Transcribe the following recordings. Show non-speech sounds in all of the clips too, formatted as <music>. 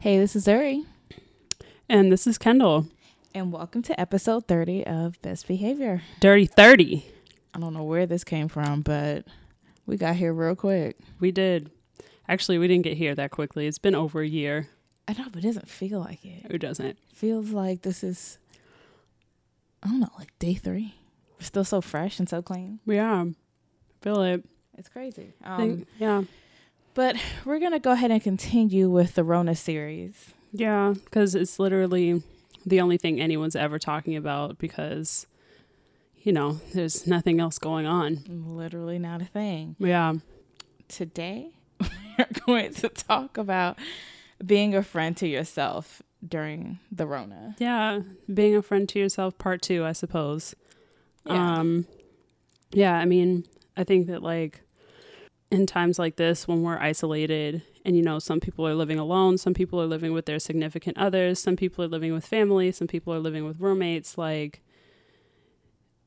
Hey, this is Zuri, And this is Kendall. and welcome to episode 30 of Best Behavior. Dirty 30. I don't know where this came from, but we got here real quick. We did. Actually, we didn't get here that quickly. It's been over a year. I don't know, but it doesn't feel like it. It doesn't. feels like this is, I don't know, like day three. We're still so fresh and so clean. Yeah. Feel it. It's crazy. Um, think, yeah. but we're going to go ahead and continue with the Rona series. Yeah. Because it's literally the only thing anyone's ever talking about because, you know, there's nothing else going on. Literally not a thing. Yeah. Today, <laughs> we're going to talk about being a friend to yourself during the Rona. Yeah. Being a friend to yourself, part two, I suppose. Yeah. Um, yeah, I mean, I think that like in times like this when we're isolated and you know some people are living alone, some people are living with their significant others, some people are living with family, some people are living with roommates, like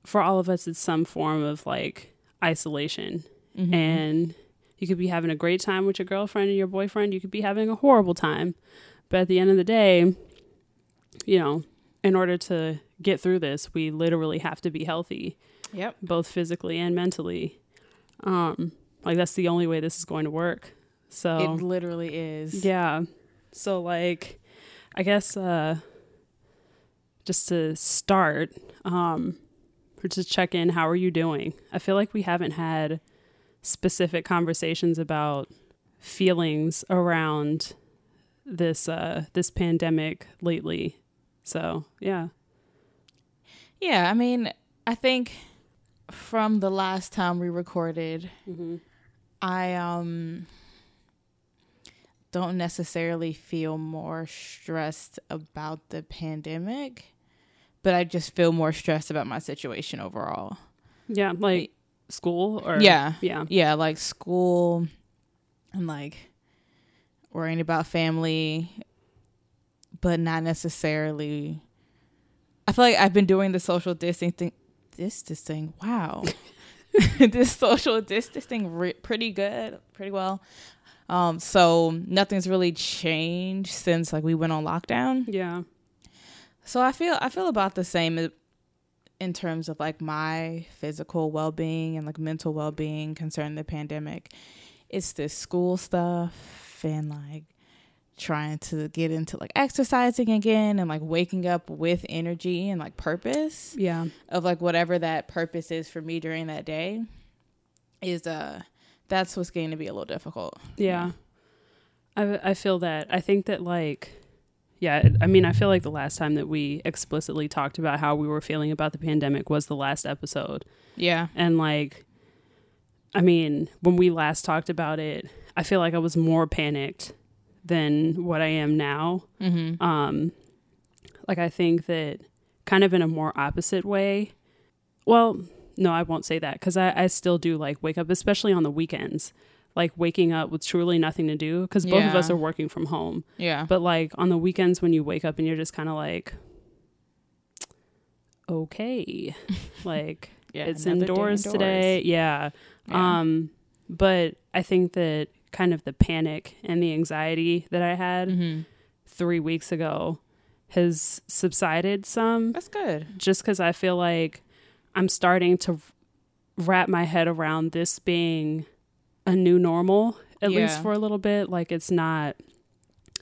for all of us it's some form of like isolation. Mhm. And you could be having a great time with your girlfriend and your boyfriend, you could be having a horrible time. But at the end of the day, you know, in order to get through this, we literally have to be healthy, Yep. both physically and mentally. Um, like that's the only way this is going to work. So It literally is. yeah. So like I guess uh just to start, um or to check in, how are you doing? I feel like we haven't had specific conversations about feelings around this uh this pandemic lately. So, yeah. Yeah, I mean, I think from the last time we recorded, Mm-hmm. I um don't necessarily feel more stressed about the pandemic, but I just feel more stressed about my situation overall. Yeah, like school or Yeah. Yeah. Yeah, like school and like worrying about family, but not necessarily. I feel like I've been doing the social distancing, distancing. Wow, <laughs> <laughs> this social distancing re- pretty good, pretty well. Um, so nothing's really changed since like we went on lockdown. Yeah. So I feel I feel about the same in terms of like my physical well being and like mental well being concerning the pandemic. It's this school stuff and like trying to get into like exercising again and like waking up with energy and like purpose Yeah. of like whatever that purpose is for me during that day is uh that's what's going to be a little difficult. Yeah. I I feel that. I think that like yeah, I mean, I feel like the last time that we explicitly talked about how we were feeling about the pandemic was the last episode. Yeah. And like I mean, when we last talked about it, I feel like I was more panicked than what I am now. Mhm. Um like I think that kind of in a more opposite way. Well, no, I won't say that because I, I still do like wake up, especially on the weekends, like waking up with truly nothing to do because both of us are working from home. Yeah. But like on the weekends when you wake up and you're just kind of like, okay, <laughs> like yeah. it's day indoors, today. Yeah. Yeah. Um, but I think that kind of the panic and the anxiety that I had Mhm. three weeks ago has subsided some That's good. just because I feel like I'm starting to wrap my head around this being a new normal, at least for a little bit. Like, it's not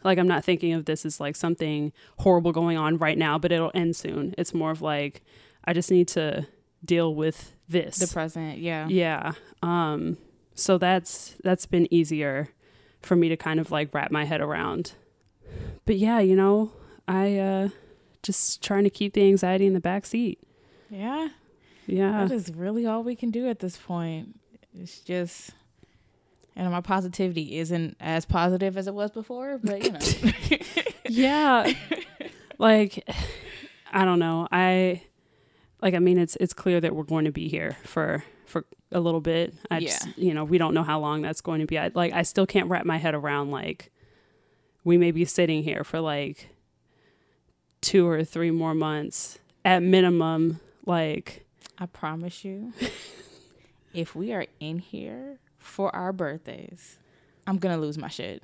like I'm not thinking of this as like something horrible going on right now, but it'll end soon. It's more of like, I just need to deal with this. The present, yeah. Yeah. Um so that's that's been easier for me to kind of like wrap my head around. But yeah, you know, I uh just trying to keep the anxiety in the back seat. Yeah. Yeah. That is really all we can do at this point. It's just and my positivity isn't as positive as it was before, but you know. <laughs> yeah. like I don't know. I like I mean it's it's clear that we're going to be here for for a little bit. I just Yeah. you know, we don't know how long that's going to be. I like I still can't wrap my head around like we may be sitting here for like two or three more months at minimum like I promise you, <laughs> if we are in here for our birthdays, I'm gonna lose my shit.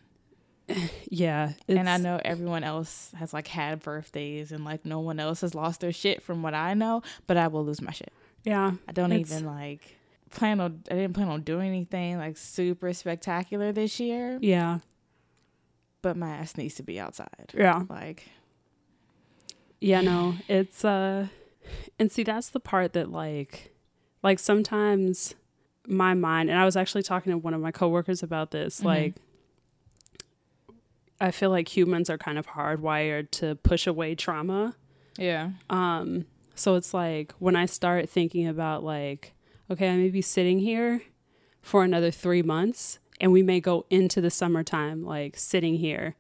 <laughs> yeah and I know everyone else has like had birthdays and like no one else has lost their shit from what I know, but I will lose my shit. yeah I don't even like plan on I didn't plan on doing anything like super spectacular this year, yeah but my ass needs to be outside. yeah Like Yeah, no, it's uh and see that's the part that like like sometimes my mind and I was actually talking to one of my coworkers about this, Mhm. like I feel like humans are kind of hardwired to push away trauma. yeah. Um so it's like when I start thinking about like okay, I may be sitting here for another 3 months and we may go into the summertime like sitting here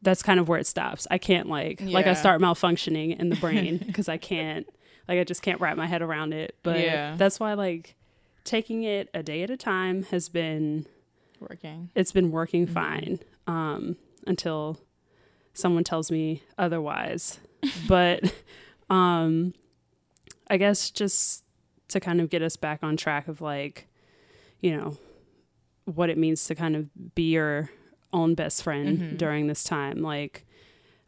that's kind of where it stops. I can't like like I start malfunctioning in the <laughs> brain because I can't like I just can't wrap my head around it. But Yeah. that's why like taking it a day at a time has been Working. it's been working Mhm. fine um until someone tells me otherwise. <laughs> but um I guess just to kind of get us back on track of like you know what it means to kind of be your own best friend Mhm. during this time like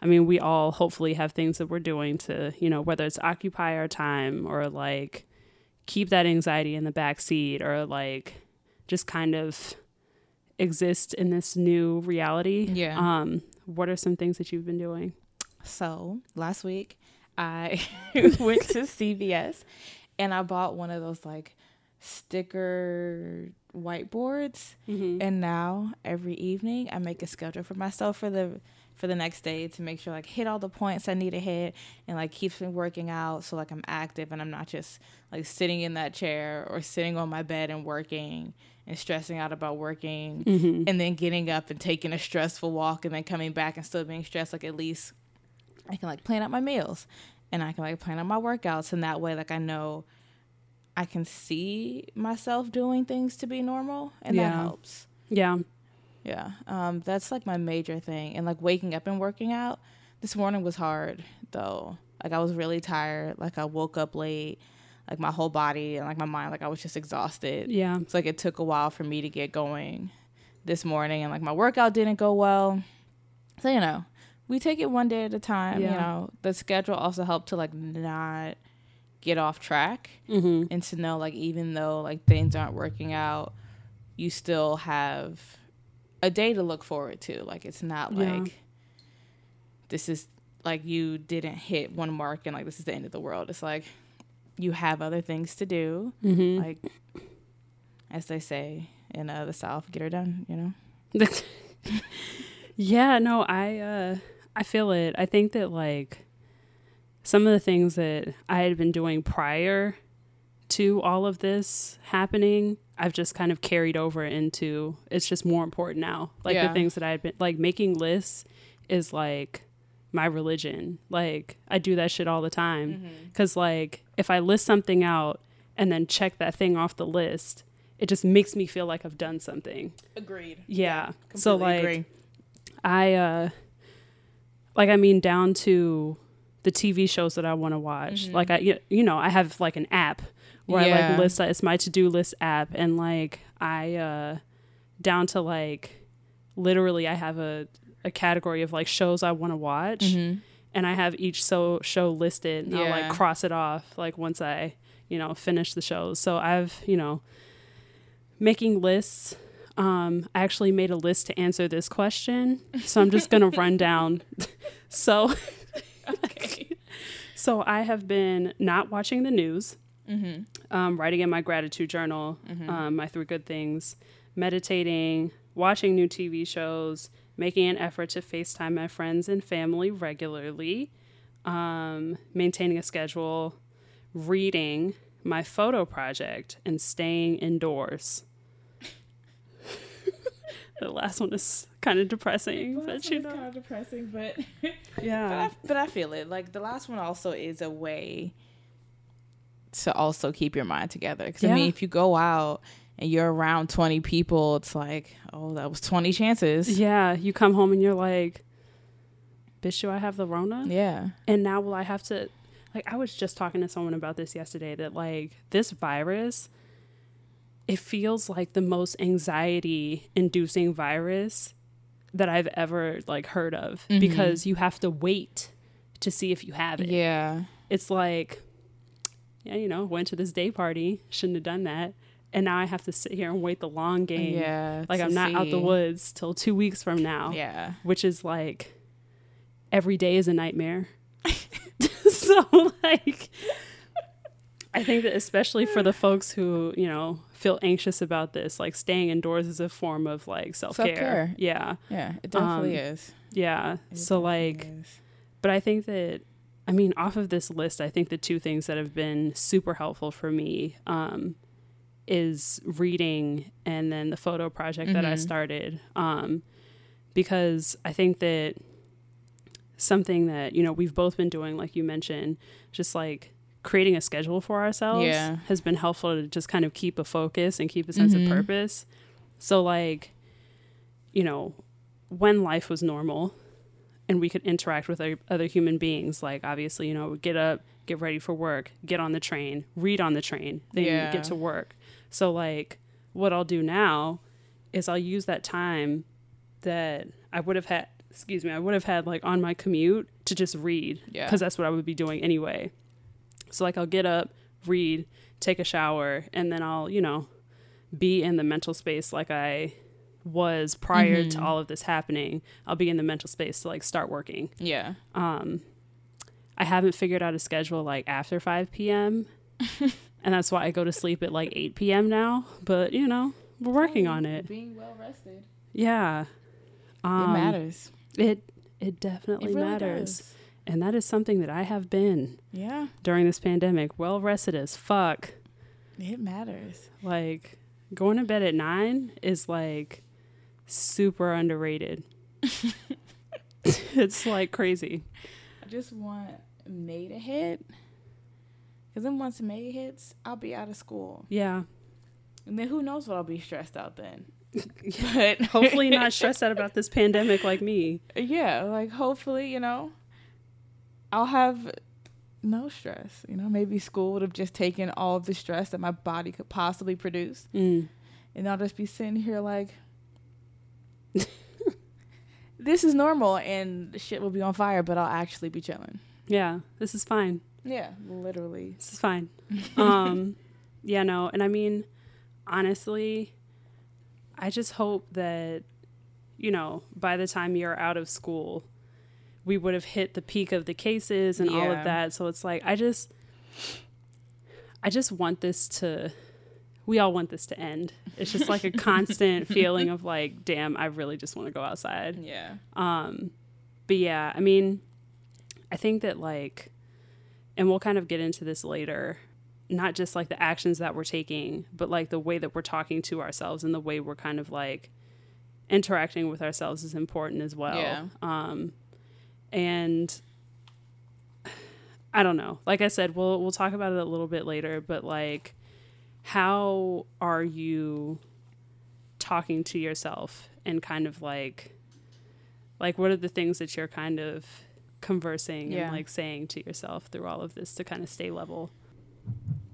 I mean we all hopefully have things that we're doing to you know whether it's occupy our time or like keep that anxiety in the back seat or like just kind of exist in this new reality Yeah. um what are some things that you've been doing So last week I <laughs> went to CVS and I bought one of those like sticker whiteboards mm-hmm. and now every evening I make a schedule for myself for the for the next day to make sure like hit all the points I need to hit and like keeps me working out so like I'm active and I'm not just like sitting in that chair or sitting on my bed and working and stressing out about working Mm-hmm. and then getting up and taking a stressful walk and then coming back and still being stressed like at least I can like plan out my meals and I can like plan out my workouts and that way like I know I can see myself doing things to be normal and that helps. yeah Yeah. Um that's like my major thing and like waking up and working out. This morning was hard though. Like I was really tired. Like I woke up late. Like my whole body and like my mind like I was just exhausted. yeah It's like it took a while for me to get going this morning and like my workout didn't go well. So, you know, we take it one day at a time, Yeah. you know. The schedule also helped to like not get off track mm-hmm. and to know like even though like things aren't working out, you still have a day to look forward to. Like it's not Yeah. like this is like you didn't hit one mark and like this is the end of the world. It's like you have other things to do Mm-hmm. like as they say in uh, the south get her done you know <laughs> yeah no i uh i feel it i think that like some of the things that i had been doing prior to all of this happening i've just kind of carried over into it's just more important now. Like Yeah. the things that i had been like making lists is like my religion. Like i do that shit all the time. Because like if i list something out and then check that thing off the list it just makes me feel like i've done something. Agreed. Yeah, so like I uh like I mean down to the TV shows that I want to watch. Mhm. Like I you know, I have like an app where I like list it's my to-do list app and like I uh down to like literally I have a a category of like shows I want to watch mm-hmm. and I have each so show listed and I'll like cross it off like once I, you know, finish the shows. So I've, you know, making lists. Um, I actually made a list to answer this question. So I'm just gonna run <laughs> down. So <laughs> so I have been not watching the news, Mm-hmm. um, writing in my gratitude journal, Mhm. um, my three good things, meditating, watching new TV shows, making an effort to FaceTime my friends and family regularly, um, maintaining a schedule, reading, my photo project, and staying indoors. <laughs> the last one is kind of depressing, but you know, kind of depressing but <laughs> but yeah, I, but I feel it like the last one also is a way to also keep your mind together. Because I mean, if you go out and you're around 20 people, it's like, oh, that was 20 chances. Yeah, you come home and you're like, bitch, do I have the Rona? Yeah. And now will I have to like I was just talking to someone about this yesterday that like this virus it feels like the most anxiety inducing virus that I've ever like heard of Mhm. because you have to wait to see if you have it. Yeah. It's like yeah, you know, went to this day party, shouldn't have done that. And now I have to sit here and wait the long game. Yeah. Like I'm not out the woods till 2 weeks from now Yeah. which is like every day is a nightmare. <laughs> <laughs> so like I think that especially for the folks who, you know, feel anxious about this, like staying indoors is a form of like self-care. Self-care. Yeah. Yeah. It definitely Um, is. Yeah. It so like is. but I think that I mean, off of this list, I think the two things that have been super helpful for me um, is reading and then the photo project that I Mhm. started. Um, because I think that something that, you know, we've both been doing, like you mentioned, just like creating a schedule for ourselves Yeah. has been helpful to just kind of keep a focus and keep a sense Mhm. of purpose. So, like, you know, when life was normal, and we could interact with other- other human beings. Like obviously, you know, get up, get ready for work, get on the train, read on the train, then Yeah. get to work. So like what I'll do now is I'll use that time that I would have had excuse me, I would have had like on my commute to just read Yeah. because that's what I would be doing anyway. So like I'll get up, read, take a shower, and then I'll, you know, be in the mental space like I was prior to Mhm. all of this happening. I'll be in the mental space to like start working. Yeah. Um I haven't figured out a schedule like after 5 p.m. <laughs> and that's why I go to sleep at like 8 p.m. now, but you know, we're working on it. Being well rested. Yeah. Um, it matters. It it definitely It really matters. does. And that is something that I have been Yeah. during this pandemic. Well rested as fuck. It matters. Like going to bed at 9 is like super underrated. <laughs> it's like crazy. I just want May to hit. Because then once May hits, I'll be out of school. Yeah. And then who knows what I'll be stressed out then. <laughs> <laughs> but Hopefully not stressed out about this pandemic like me. Yeah, like hopefully, you know, I'll have no stress. You know, maybe school would have just taken all of the stress that my body could possibly produce. Mm. And I'll just be sitting here like, <laughs> this is normal and shit will be on fire, but I'll actually be chilling. Yeah, this is fine. Yeah, literally. This is fine. um <laughs> yeah, no, and I mean honestly, I just hope that you know, by the time you're out of school, we would have hit the peak of the cases and all of that. So it's like I just I just want this to we all want this to end. It's just like a constant <laughs> feeling of like, damn, I really just want to go outside. Yeah. Um, but yeah, I mean, I think that like, and we'll kind of get into this later, not just like the actions that we're taking, but like the way that we're talking to ourselves and the way we're kind of like interacting with ourselves is important as well. Yeah. Um, and I don't know. Like I said, we'll we'll talk about it a little bit later, but like how are you talking to yourself and kind of like like what are the things that you're kind of conversing Yeah. and like saying to yourself through all of this to kind of stay level?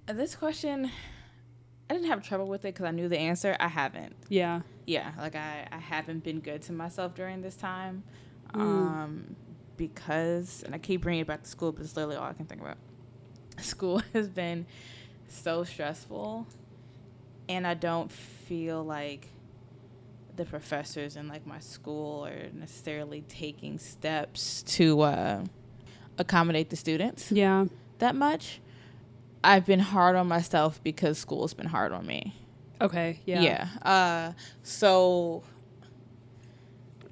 This question, I didn't have trouble with it because I knew the answer. I haven't. Yeah. Yeah, like I, I haven't been good to myself during this time. Mm. Um, because, and I keep bringing it back to school, but it's literally all I can think about. <laughs> School has been so stressful, and I don't feel like the professors in like my school are necessarily taking steps to uh, accommodate the students Yeah. that much. I've been hard on myself because school's been hard on me. Okay. Yeah. Yeah. Uh, so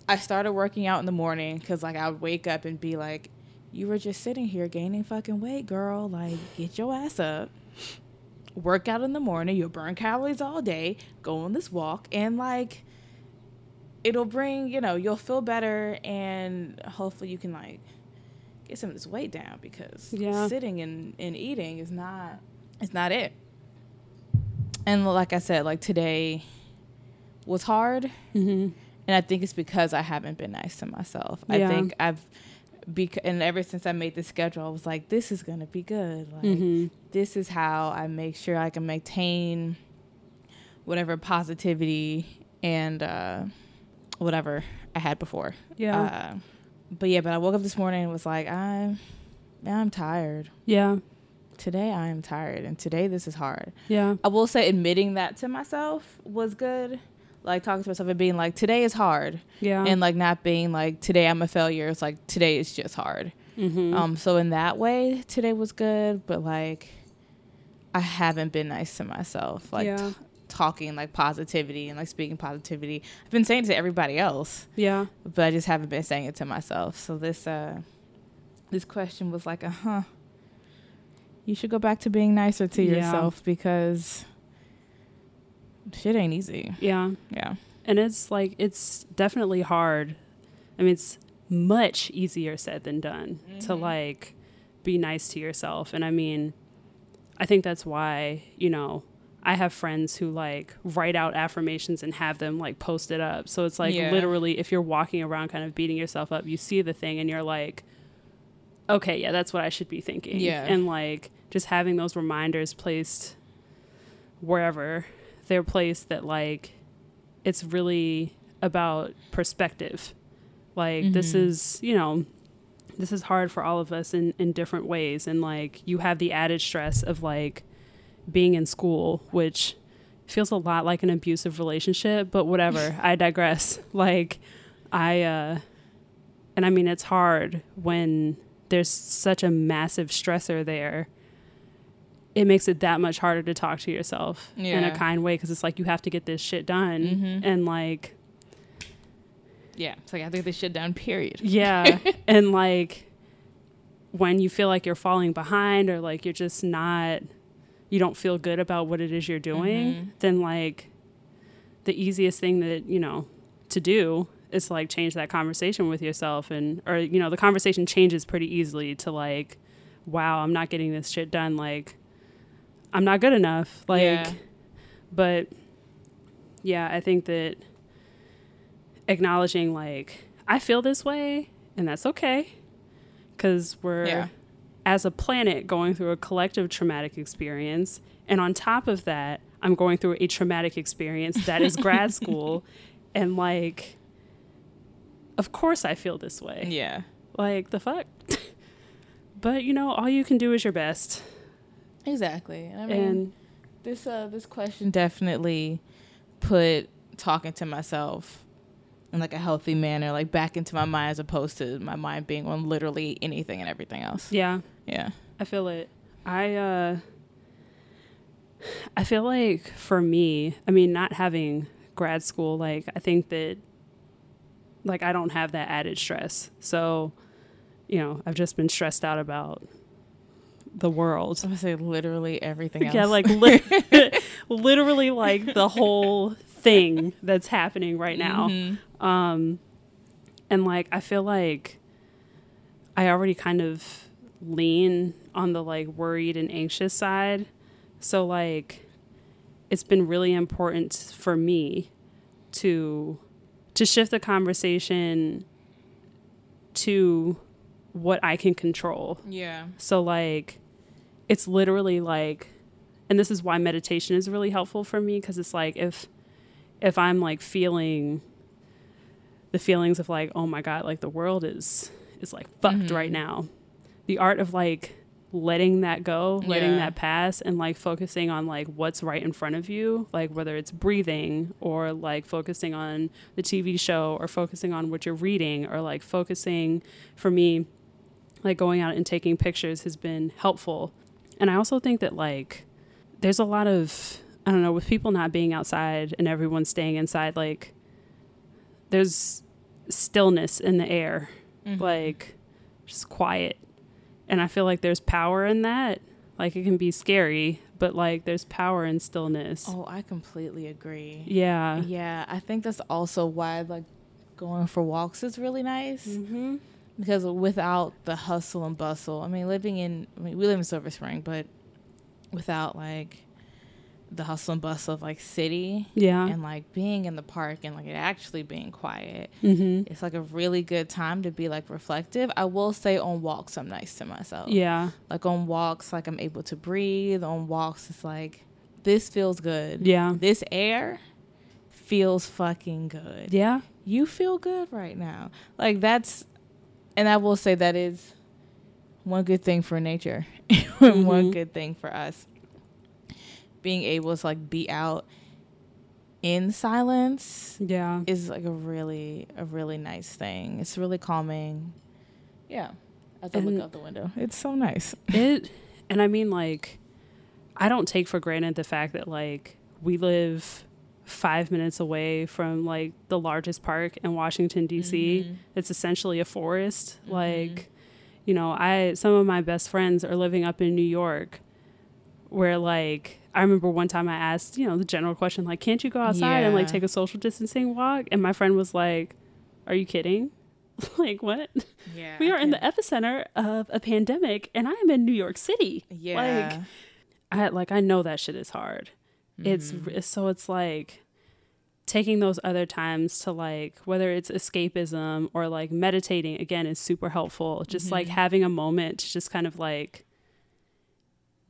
I started working out in the morning because like I would wake up and be like, "You were just sitting here gaining fucking weight, girl. Like, get your ass up." Work out in the morning. You'll burn calories all day. Go on this walk, and like, it'll bring you know you'll feel better, and hopefully you can like get some of this weight down because Yeah. sitting and, and eating is not it's not it. And like I said, like today was hard. Mm-hmm. And I think it's because I haven't been nice to myself. Yeah. I think I've bec- and ever since I made the schedule, I was like, this is gonna be good. Like Mm-hmm. this is how I make sure I can maintain whatever positivity and uh, whatever I had before. Yeah. Uh, but yeah, but I woke up this morning and was like, I'm, I'm tired. yeah. Today I am tired, and today this is hard. Yeah. I will say admitting that to myself was good. Like talking to myself and being like, today is hard, Yeah. and like not being like, today I'm a failure. It's like today is just hard. mm-hmm. Um, so in that way, today was good, but like, I haven't been nice to myself. Like Yeah. t- talking like positivity and like speaking positivity. I've been saying it to everybody else, yeah. but I just haven't been saying it to myself. So this uh, this question was like, uh huh. You should go back to being nicer to Yeah. yourself because shit ain't easy. Yeah. Yeah. And it's like it's definitely hard. I mean, it's much easier said than done to Mhm. like be nice to yourself. And I mean, I think that's why, you know, I have friends who like write out affirmations and have them like posted up. So it's like Yeah. literally if you're walking around kind of beating yourself up, you see the thing and you're like, okay, yeah, that's what I should be thinking. Yeah. And like just having those reminders placed wherever they're placed that like it's really about perspective. Like this Mhm. is, you know, this is hard for all of us in, in different ways. And like you have the added stress of like being in school, which feels a lot like an abusive relationship, but whatever. <laughs> I digress. Like I uh and I mean it's hard when there's such a massive stressor there. It makes it that much harder to talk to yourself in a kind way because it's like you have to get this shit done Mhm. and like Yeah. It's like I have to get this shit done Period. yeah <laughs> and like when you feel like you're falling behind or like you're just not you don't feel good about what it is you're doing Mhm. then like the easiest thing that you know to do is to, like change that conversation with yourself and or you know the conversation changes pretty easily to like wow i'm not getting this shit done like i'm not good enough like Yeah. but yeah i think that acknowledging like i feel this way and that's okay because we're Yeah. as a planet going through a collective traumatic experience and on top of that i'm going through a traumatic experience that is grad <laughs> school and like of course i feel this way Yeah. like the fuck <laughs> but you know all you can do is your best Exactly. And I mean, and this uh this question definitely put talking to myself in like a healthy manner, like back into my mind as opposed to my mind being on literally anything and everything else. yeah Yeah. I feel it. I uh I feel like for me, I mean not having grad school, like I think that like I don't have that added stress. So, you know, I've just been stressed out about the world. I'm gonna say literally everything <laughs> else. Yeah, like li- <laughs> literally like the whole thing that's happening right now. Mhm. Um, and like I feel like I already kind of lean on the like worried and anxious side. So like it's been really important for me to to shift the conversation to what I can control. Yeah. So like it's literally like and this is why meditation is really helpful for me because it's like if if I'm like feeling the feelings of like oh my god like the world is is like fucked Mhm. right now. The art of like letting that go, letting Yeah. that pass and like focusing on like what's right in front of you, like whether it's breathing or like focusing on the TV show or focusing on what you're reading or like focusing for me like going out and taking pictures has been helpful. And I also think that like there's a lot of I don't know with people not being outside and everyone staying inside like there's stillness in the air Mhm. like just quiet. And I feel like there's power in that. Like it can be scary, but like there's power in stillness. Oh, I completely agree. Yeah. Yeah, I think that's also why like going for walks is really nice Mm-hmm. Because without the hustle and bustle, I mean, living in I mean, we live in Silver Spring, but without like the hustle and bustle of like city Yeah. and like being in the park and like it actually being quiet. mm-hmm. It's like a really good time to be like reflective. I will say on walks I'm nice to myself. Yeah. Like on walks like I'm able to breathe. On walks it's like this feels good. Yeah. This air feels fucking good. Yeah. You feel good right now. Like that's and I will say that is one good thing for nature. <laughs> One Mhm. good thing for us. Being able to like be out in silence Yeah. is like a really a really nice thing. It's really calming. Yeah. As I look out the window. It's so nice. <laughs> It and I mean like I don't take for granted the fact that like we live 5 minutes away from like the largest park in Washington DC. Mhm. It's essentially a forest. Mhm. Like you know, I some of my best friends are living up in New York where like I remember one time I asked, you know, the general question like can't you go outside and like take a social distancing walk? And my friend was like, "Are you kidding?" <laughs> like what? Yeah. We are in the epicenter of a pandemic and I am in New York City. Yeah. I like I know that shit is hard. It's Mhm. it's so it's like taking those other times to like whether it's escapism or like meditating again is super helpful. Just like Mhm. having a moment to just kind of like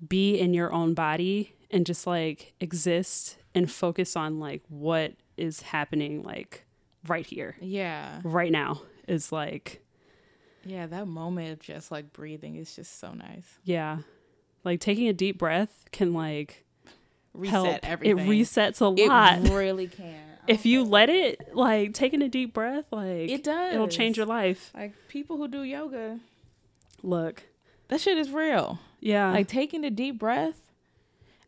be in your own body and just like exist and focus on like what is happening like right here, yeah. right now is like Yeah, that moment of just like breathing is just so nice. Yeah. Like taking a deep breath can like Reset help. everything. It resets a It lot. really can. <laughs> if you let it, like taking a deep breath, like it does. it'll change your life. like people who do yoga. Look. That shit is real. Yeah. Like taking a deep breath.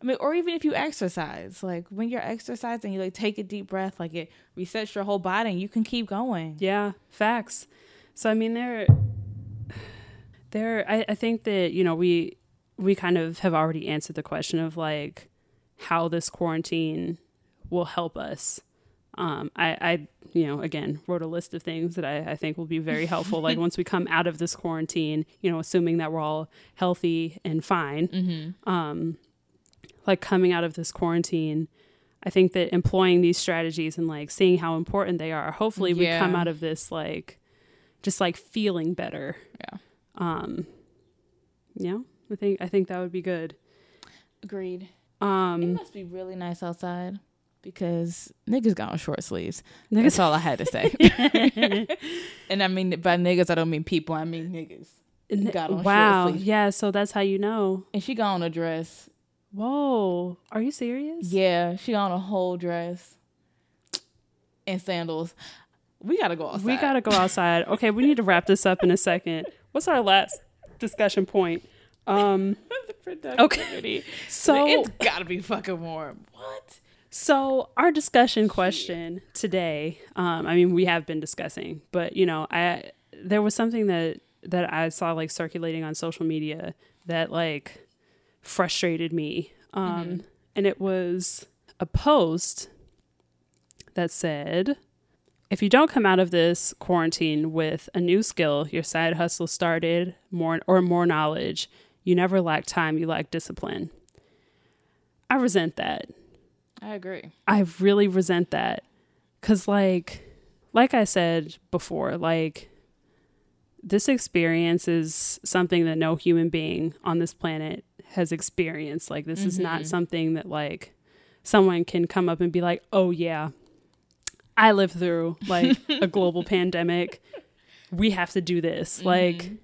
I mean, or even if you exercise, like when you're exercising, you like take a deep breath, like it resets your whole body and you can keep going. yeah, facts. So I mean there <sighs> there I, I think that, you know, we we kind of have already answered the question of like how this quarantine will help us. Um, I, I, you know, again, wrote a list of things that I, I think will be very helpful. like <laughs> once we come out of this quarantine, you know, assuming that we're all healthy and fine, Mm-hmm. um, like coming out of this quarantine, I think that employing these strategies and like seeing how important they are, hopefully we come out of this like just like feeling better. Yeah. Um, yeah, I think I think that would be good. Agreed. It Um, must be really nice outside because niggas got on short sleeves. niggas- That's all I had to say. <laughs> and I mean by niggas, I don't mean people. I mean niggas. N- got on short wow, yeah. So that's how you know. And she got on a dress. Whoa, are you serious? Yeah, she got on a whole dress and sandals. We gotta go outside. We gotta go outside. Okay, we need to wrap this up in a second. What's our last discussion point? Um, <laughs> productivity. so it's gotta be fucking warm. What? So our discussion question today, um, I mean, we have been discussing, but you know, I there was something that that I saw like circulating on social media that like frustrated me, um, and it was a post that said, "If you don't come out of this quarantine with a new skill, your side hustle started, more or more knowledge, you never lack time, you lack discipline." I resent that. I agree. I really resent that cuz like like I said before, like this experience is something that no human being on this planet has experienced. Like this is not Mhm. something that like someone can come up and be like, "Oh yeah, I lived through like <laughs> a global pandemic. We have to do this." Like, Mhm.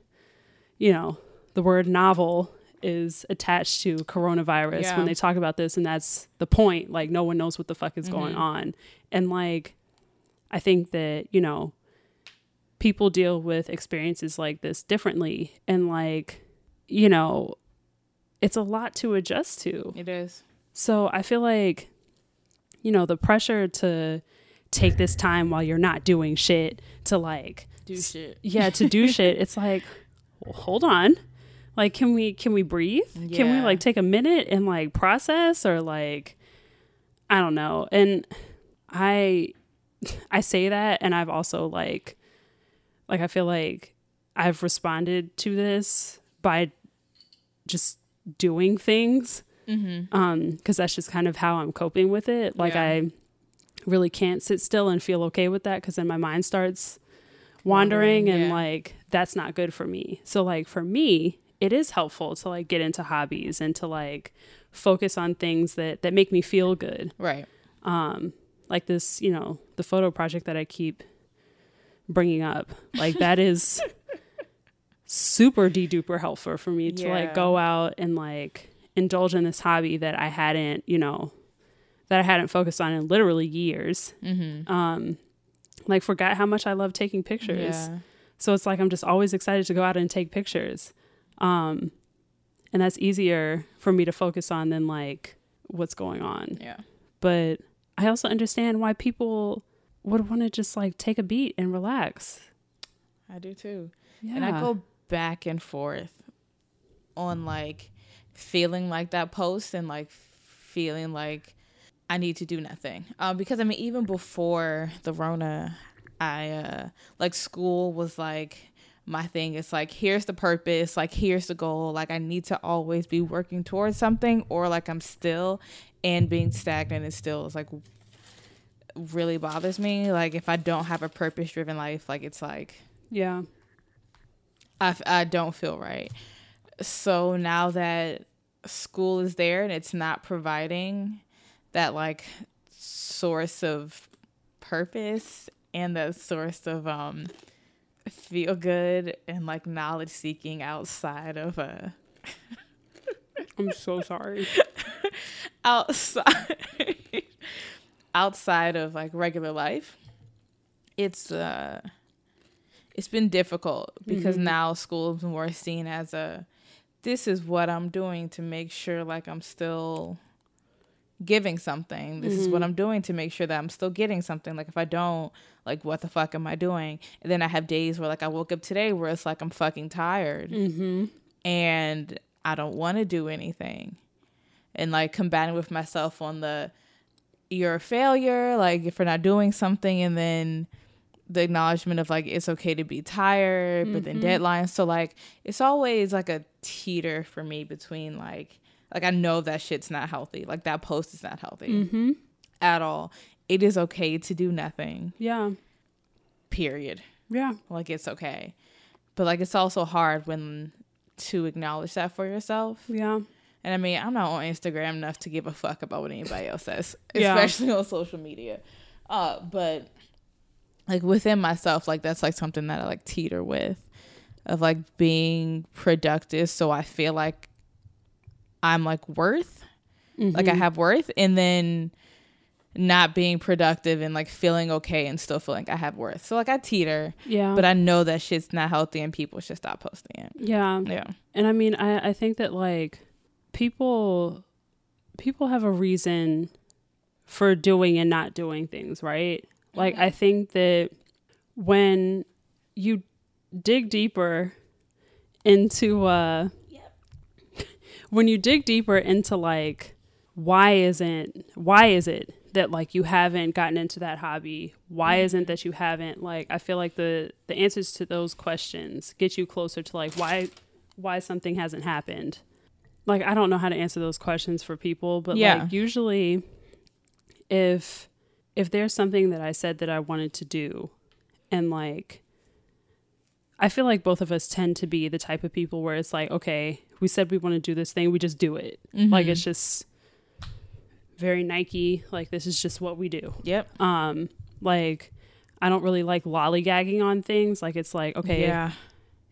you know, the word novel is attached to coronavirus Yeah. when they talk about this and that's the point like no one knows what the fuck is going Mhm. on and like i think that you know people deal with experiences like this differently and like you know it's a lot to adjust to it is. so i feel like you know the pressure to take this time while you're not doing shit to like Do shit. yeah to do shit <laughs> it's like well, hold on like can we can we breathe can we like take a minute and like process or like i don't know and i i say that and i've also like like i feel like i've responded to this by just doing things Mm-hmm. Um, because that's just kind of how I'm coping with it. Like Yeah. I really can't sit still and feel okay with that because then my mind starts wandering, Wandering, and yeah. like that's not good for me. So like for me, it is helpful to like get into hobbies and to like focus on things that that make me feel good. Right. Um, like this, you know, the photo project that I keep bringing up, like that <laughs> is super de duper helpful for me to Yeah. like go out and like indulge in this hobby that I hadn't, you know, that I hadn't focused on in literally years. Mm-hmm. Um, like forgot how much I love taking pictures. Yeah. So it's like I'm just always excited to go out and take pictures. Um, and that's easier for me to focus on than like what's going on. Yeah. But I also understand why people would want to just like take a beat and relax. I do too. Yeah. And I go back and forth on like feeling like that post and like feeling like I need to do nothing. Um, because I mean, even before the Rona, I uh, like school was like my thing. It's like here's the purpose, like here's the goal. Like I need to always be working towards something, or like I'm still and being stagnant and still is like really bothers me. Like if I don't have a purpose driven life, like it's like yeah. I, I don't feel right. So now that school is there and it's not providing that like source of purpose and that source of um feel good and like knowledge seeking outside of uh <laughs> I'm so sorry. <laughs> outside <laughs> outside of like regular life it's uh it's been difficult because Mhm. now school's is more seen as a this is what i'm doing to make sure like i'm still giving something this is what Mhm. i'm doing to make sure that i'm still getting something like if i don't like what the fuck am i doing and then i have days where like i woke up today where it's like i'm fucking tired mm-hmm. and I don't want to do anything. And like combating with myself on the you're a failure, like if you're not doing something, and then the acknowledgement of like it's okay to be tired, but then Mhm. deadlines. So like it's always like a teeter for me between like like I know that shit's not healthy. Like that post is not healthy Mm-hmm. at all. It is okay to do nothing. Yeah. Period. Yeah. Like it's okay. But like it's also hard when to acknowledge that for yourself. Yeah. And I mean, I'm not on Instagram enough to give a fuck about what anybody else says, <laughs> Yeah. especially on social media. Uh, but like within myself, like that's like something that I like teeter with of like being productive. So I feel like I'm like worth, like I Mhm. have worth, and then not being productive and like feeling okay and still feeling like I have worth. So like I teeter, Yeah. but I know that shit's not healthy and people should stop posting it. yeah. Yeah. And I mean, I, I think that like people people have a reason for doing and not doing things, right? Like I think that when you dig deeper into uh when you dig deeper into like why isn't why is it that like you haven't gotten into that hobby? Why mm-hmm. isn't that you haven't? Like i feel like the the answers to those questions get you closer to like why why something hasn't happened. Like i don't know how to answer those questions for people but Yeah. like usually if if there's something that i said that i wanted to do and like i feel like both of us tend to be the type of people where it's like okay we said we want to do this thing we just do it like Mhm. it's just very nike like this is just what we do Yep. um like i don't really like lollygagging on things like it's like okay Yeah.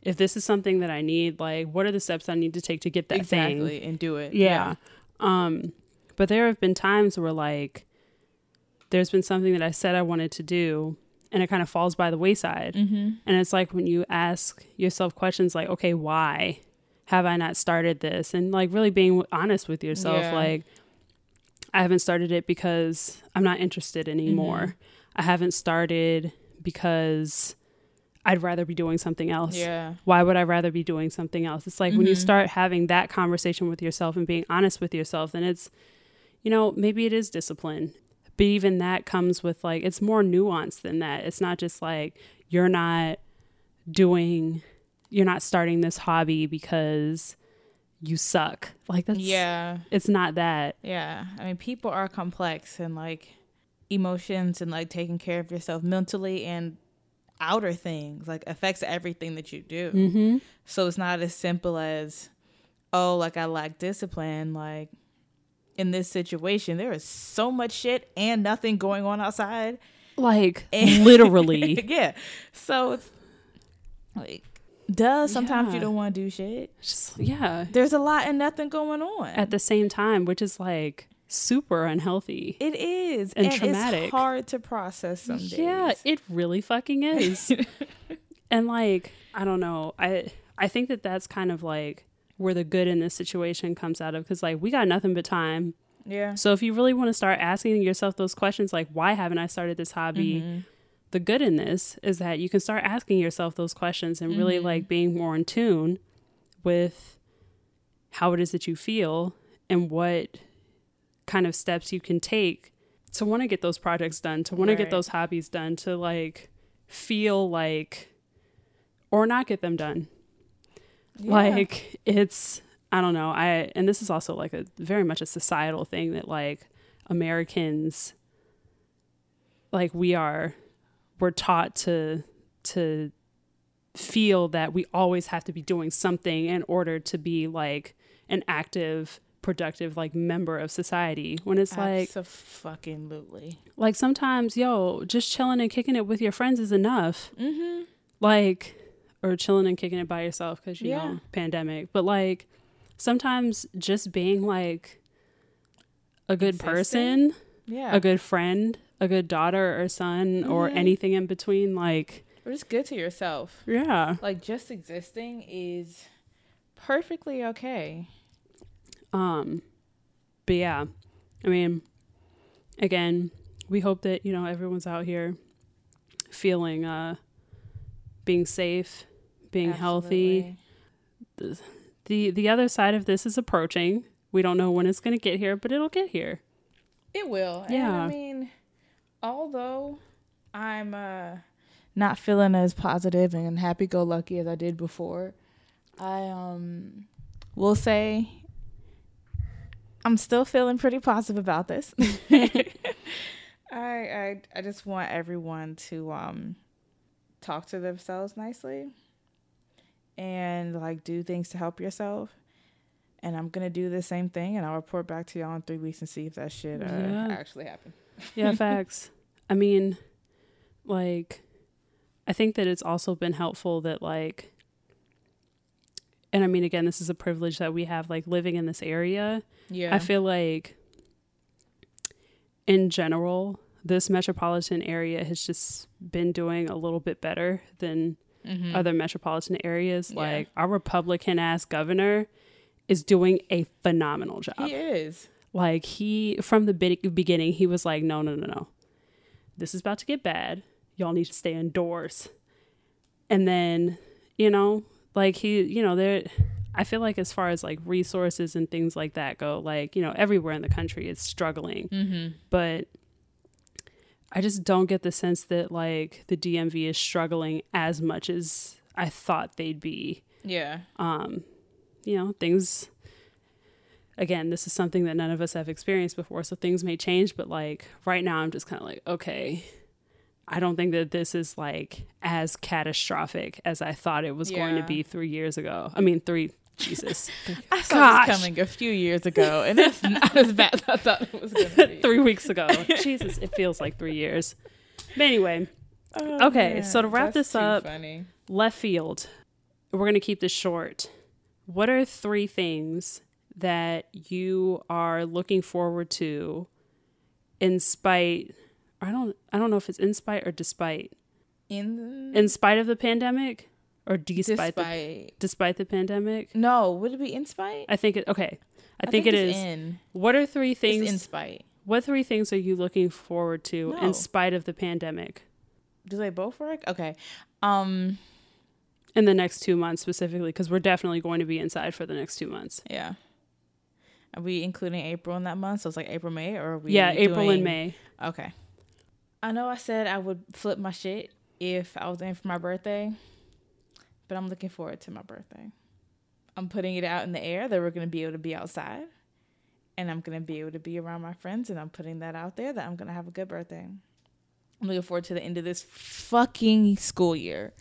if this is something that i need like what are the steps i need to take to get that thing exactly. And do it. yeah. Um, but there have been times where like there's been something that I said I wanted to do and it kind of falls by the wayside. Mm-hmm. And it's like when you ask yourself questions like, okay, why have I not started this? And like really being honest with yourself, Yeah. like I haven't started it because I'm not interested anymore. Mm-hmm. I haven't started because I'd rather be doing something else Yeah. why would I rather be doing something else? It's like when you Mhm. start having that conversation with yourself and being honest with yourself, then it's, you know, maybe it is discipline. But even that comes with like, it's more nuanced than that. It's not just like you're not doing, you're not starting this hobby because you suck. Like that's yeah. It's not that. Yeah. I mean, people are complex and like emotions and like taking care of yourself mentally and outer things like affects everything that you do. Mm-hmm. So it's not as simple as, oh, like I lack discipline. Like in this situation, there is so much shit and nothing going on outside. Like And- <laughs> literally. yeah. So it's like, duh, sometimes Yeah. you don't want to do shit. Just yeah. There's a lot and nothing going on. At the same time, which is like super unhealthy. it is. and and traumatic. It's hard to process some days. Yeah, it really fucking is. <laughs> and like, I don't know. I I think that that's kind of like where the good in this situation comes out of cuz like we got nothing but time. yeah. So if you really want to start asking yourself those questions like why haven't I started this hobby? Mm-hmm. The good in this is that you can start asking yourself those questions and really Mm-hmm. like being more in tune with how it is that you feel and what kind of steps you can take to want to get those projects done, to want to get those hobbies done, to like feel like or not get them done. Yeah. Like it's I don't know. I and this is also like a very much a societal thing that like Americans like we are we're taught to to feel that we always have to be doing something in order to be like an active productive like member of society when it's like fucking lutely. like sometimes yo just chilling and kicking it with your friends is enough Mm-hmm. like or chilling and kicking it by yourself because you Yeah. know pandemic but like sometimes just being like a good Existing? person Yeah. a good friend a good daughter or son or Mhm. anything in between like Or just good to yourself. yeah Like just existing is perfectly okay. um but yeah i mean again we hope that you know everyone's out here feeling uh being safe being healthy Absolutely. the the other side of this is approaching. We don't know when it's going to get here, but it'll get here. It will. And Yeah. I mean, although I'm uh not feeling as positive and happy go lucky as I did before, I um will say I'm still feeling pretty positive about this. <laughs> <laughs> I I I just want everyone to um talk to themselves nicely and like do things to help yourself. And I'm gonna do the same thing, and I'll report back to y'all in three weeks and see if that shit uh, Yeah. actually happened. Yeah, <laughs> facts. I mean, like I think that it's also been helpful that like and I mean again, this is a privilege that we have like living in this area. Yeah, I feel like in general, this metropolitan area has just been doing a little bit better than Mhm. other metropolitan areas. Yeah. Like our Republican ass governor is doing a phenomenal job. he is. Like he from the beginning, he was like, "No, no, no, no. This is about to get bad. Y'all need to stay indoors." And then, you know, like he, you know, there I feel like as far as like resources and things like that go, like, you know, everywhere in the country is struggling. Mm-hmm. But I just don't get the sense that like the DMV is struggling as much as I thought they'd be Yeah, um, you know, things again, this is something that none of us have experienced before, so things may change, but like right now I'm just kind of like, okay, I don't think that this is like as catastrophic as I thought it was going to be 3 years ago. I mean, 3 Jesus. <laughs> I saw this coming a few years ago, and it's not <laughs> as bad as I thought it was gonna be. <laughs> 3 weeks ago. Jesus, it feels like 3 years. But anyway, Oh, Okay, so to wrap that's this up- funny. left field. We're going to keep this short. What are three things that you are looking forward to in spite I don't I don't know if it's in spite or despite. in In spite of the pandemic or despite the, despite. despite the pandemic? No, would it be in spite? I think it okay. I, think, it it's is. in. What are three It's things in spite. what three things are you looking forward to No. in spite of the pandemic? Do they both work? Okay. Um. In the next 2 months specifically because we're definitely going to be inside for the next 2 months. Yeah. Are we including April in that month? So it's like April, May, or are we? yeah, April and May. Okay. I know I said I would flip my shit if I was in for my birthday, but I'm looking forward to my birthday. I'm putting it out in the air that we're going to be able to be outside and I'm going to be able to be around my friends and I'm putting that out there that I'm going to have a good birthday. I'm looking forward to the end of this fucking school year.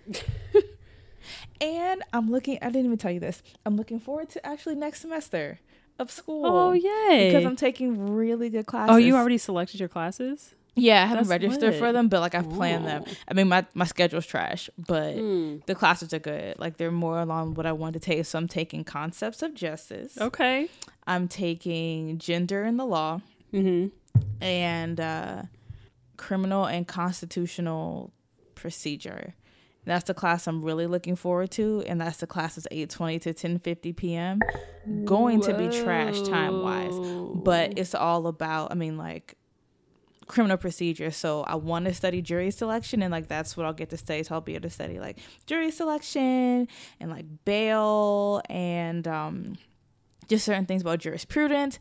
<laughs> and I'm looking I didn't even tell you this. I'm looking forward to actually next semester of school. Oh yay! Because I'm taking really good classes. oh, you already selected your classes? Yeah, I haven't That's registered for them, but like I've planned them. Oh. I mean, my my schedule's trash, but Mm. the classes are good. Like they're more along what I want to take. So I'm taking concepts of justice. Okay. I'm taking gender in the law Mm-hmm. and uh, criminal and constitutional procedure. That's the class I'm really looking forward to, and that's the class is 8:20 to 10:50 p.m. Going to be trash time wise, but it's all about. I mean, like criminal procedure. So I want to study jury selection, and like that's what I'll get to study. So I'll be able to study like jury selection and like bail and um, just certain things about jurisprudence.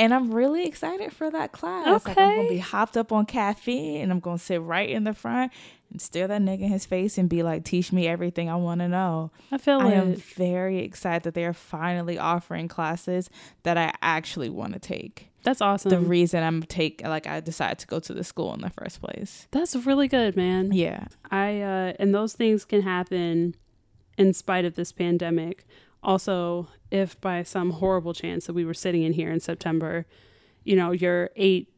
And I'm really excited for that class. Like I'm gonna be hopped up on caffeine, and I'm gonna sit right in the front and stare that nigga in his face and be like, "Teach me everything I want to know." I feel I am very excited that they are finally offering classes that I actually want to take that's awesome. the reason I'm take like I decided to go to the school in the first place. that's really good, man. Yeah. I uh and those things can happen in spite of this pandemic. Also, if by some horrible chance that we were sitting in here in September, you know, your 8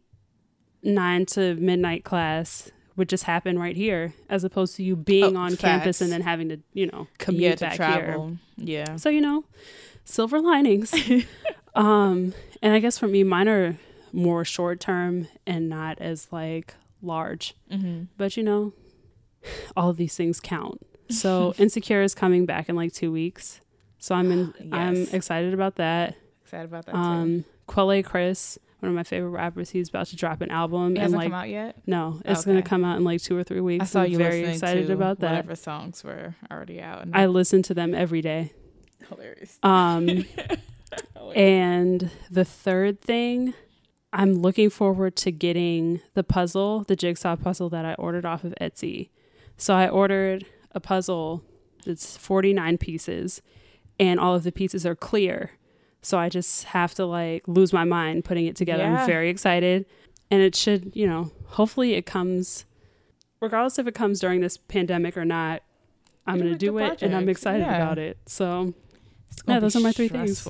9 to midnight class would just happen right here as opposed to you being Oh, on facts. campus and then having to, you know, commute yeah, back here. Yeah. So, you know, silver linings. <laughs> um, and I guess for me, mine are more short term and not as like large. Mm-hmm. But you know, all of these things count. So <laughs> Insecure is coming back in like two weeks. So I'm in, I'm excited about that. Excited about that too. Um, Quelle Chris, one of my favorite rappers, he's about to drop an album It hasn't like come out yet. no, it's gonna come out in like two or three weeks. I saw I'm you very excited about that. Whatever songs were already out. I listen to them every day. <laughs> hilarious. Um, <laughs> and the third thing, I'm looking forward to getting the puzzle, the jigsaw puzzle that I ordered off of Etsy. So I ordered a puzzle that's 49 pieces, and all of the pieces are clear. So I just have to like lose my mind putting it together. Yeah. I'm very excited. And it should, you know, hopefully it comes, regardless if it comes during this pandemic or not, I'm going to do it and I'm excited Yeah. about it. So Yeah, those are my three things.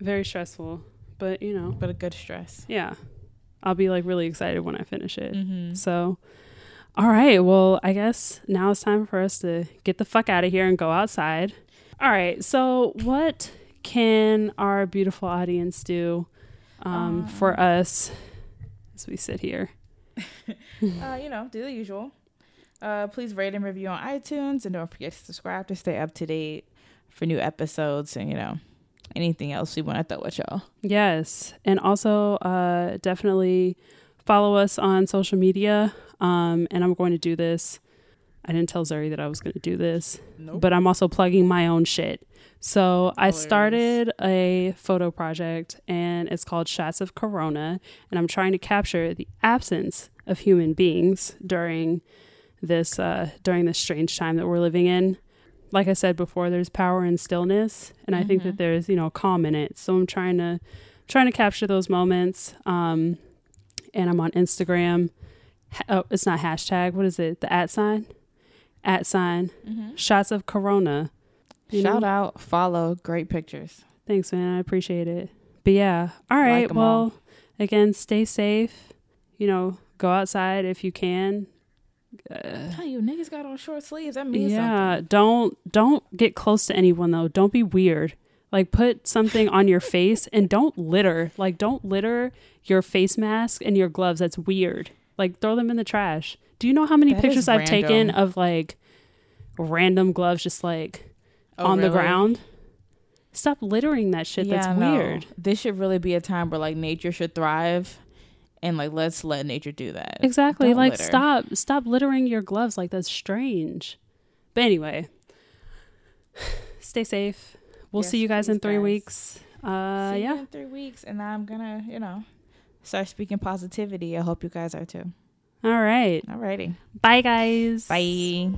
very stressful, but you know, but a good stress. yeah, I'll be like really excited when I finish it. Mm-hmm. So, all right, well, I guess now it's time for us to get the fuck out of here and go outside. All right, so what can our beautiful audience do um, for us as we sit here? <laughs> uh, you know, do the usual. Uh, please rate and review on iTunes, and don't forget to subscribe to stay up to date for new episodes and you know anything else we want to throw at y'all. Yes, and also uh, definitely follow us on social media. Um, and I'm going to do this. I didn't tell Zuri that I was going to do this, Nope. but I'm also plugging my own shit. So I started a photo project, and it's called Shots of Corona, and I'm trying to capture the absence of human beings during this uh, during this strange time that we're living in. Like I said before, there's power in stillness, and I think that there's you know calm in it. So I'm trying to trying to capture those moments. Um, and I'm on Instagram. Ha- Oh, it's not hashtag. What is it? The at sign, at sign. Mm-hmm. Shots of Corona. You Shout know? out, follow, great pictures. Thanks, man. I appreciate it. But yeah, all right. 'em well, all. again, stay safe. You know, go outside if you can. Uh, Tell you, niggas got on short sleeves. That means yeah, something. don't don't get close to anyone though. Don't be weird. Like put something on your <laughs> face and don't litter. Like don't litter your face mask and your gloves. That's weird. Like throw them in the trash. Do you know how many That pictures I've taken of like random gloves just like Oh, on the ground? Stop littering that shit. That's Yeah, no. weird. This should really be a time where like nature should thrive, and like let's let nature do that. Exactly. Don't like litter. stop stop littering your gloves. Like that's strange. But anyway, stay safe. We'll see you guys in three guys. weeks. Uh See you yeah. in three weeks, and I'm gonna, you know, start speaking positivity. I hope you guys are too. All right. All righty. Bye guys. bye.